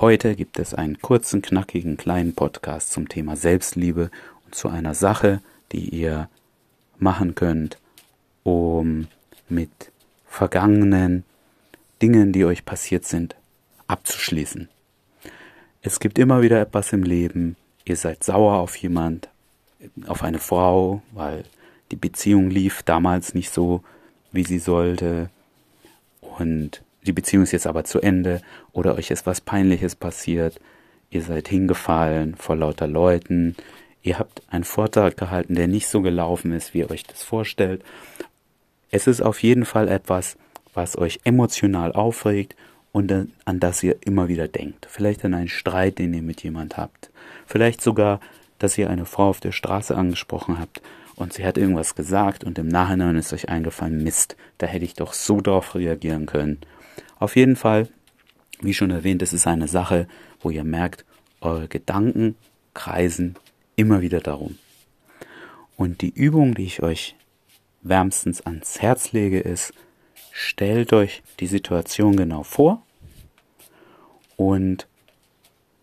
Heute gibt es einen kurzen, knackigen, kleinen Podcast zum Thema Selbstliebe und zu einer Sache, die ihr machen könnt, um mit vergangenen Dingen, die euch passiert sind, abzuschließen. Es gibt immer wieder etwas im Leben, ihr seid sauer auf jemand, auf eine Frau, weil die Beziehung lief damals nicht so, wie sie sollte und die Beziehung ist jetzt aber zu Ende oder euch ist was Peinliches passiert, ihr seid hingefallen vor lauter Leuten, ihr habt einen Vortrag gehalten, der nicht so gelaufen ist, wie ihr euch das vorstellt. Es ist auf jeden Fall etwas, was euch emotional aufregt und an das ihr immer wieder denkt. Vielleicht an einen Streit, den ihr mit jemand habt. Vielleicht sogar, dass ihr eine Frau auf der Straße angesprochen habt und sie hat irgendwas gesagt und im Nachhinein ist euch eingefallen, Mist, da hätte ich doch so darauf reagieren können. Auf jeden Fall, wie schon erwähnt, es ist eine Sache, wo ihr merkt, eure Gedanken kreisen immer wieder darum. Und die Übung, die ich euch wärmstens ans Herz lege, ist, stellt euch die Situation genau vor und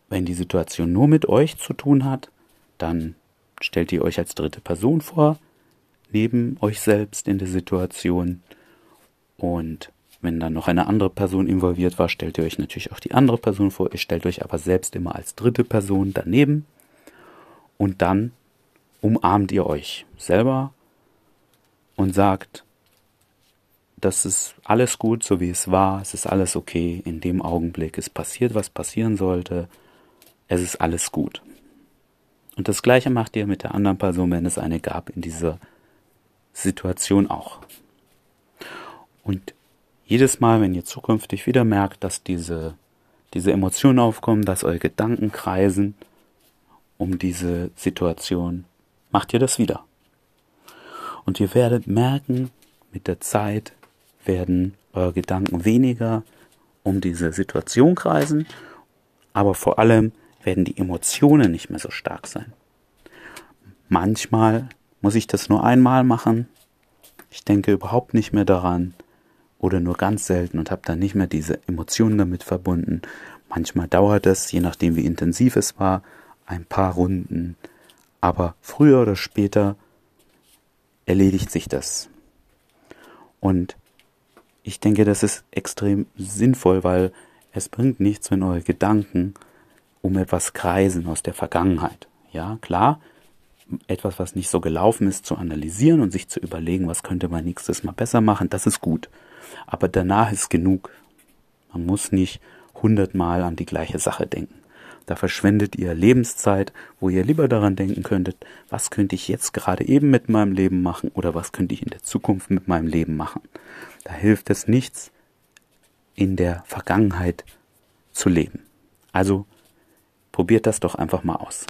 wenn die Situation nur mit euch zu tun hat, dann stellt ihr euch als dritte Person vor, neben euch selbst in der Situation und wenn dann noch eine andere Person involviert war, stellt ihr euch natürlich auch die andere Person vor. Ihr stellt euch aber selbst immer als dritte Person daneben. Und dann umarmt ihr euch selber und sagt, das ist alles gut, so wie es war. Es ist alles okay. In dem Augenblick ist passiert, was passieren sollte. Es ist alles gut. Und das Gleiche macht ihr mit der anderen Person, wenn es eine gab, in dieser Situation auch. Und jedes Mal, wenn ihr zukünftig wieder merkt, dass diese, diese Emotionen aufkommen, dass eure Gedanken kreisen um diese Situation, macht ihr das wieder. Und ihr werdet merken, mit der Zeit werden eure Gedanken weniger um diese Situation kreisen, aber vor allem werden die Emotionen nicht mehr so stark sein. Manchmal muss ich das nur einmal machen. Ich denke überhaupt nicht mehr daran oder nur ganz selten und habe dann nicht mehr diese Emotionen damit verbunden. Manchmal dauert es, je nachdem wie intensiv es war, ein paar Runden, aber früher oder später erledigt sich das. Und ich denke, das ist extrem sinnvoll, weil es bringt nichts, wenn eure Gedanken um etwas kreisen aus der Vergangenheit. Ja, klar, etwas, was nicht so gelaufen ist, zu analysieren und sich zu überlegen, was könnte man nächstes Mal besser machen, das ist gut. Aber danach ist genug. Man muss nicht hundertmal an die gleiche Sache denken. Da verschwendet ihr Lebenszeit, wo ihr lieber daran denken könntet, was könnte ich jetzt gerade eben mit meinem Leben machen oder was könnte ich in der Zukunft mit meinem Leben machen. Da hilft es nichts, in der Vergangenheit zu leben. Also probiert das doch einfach mal aus.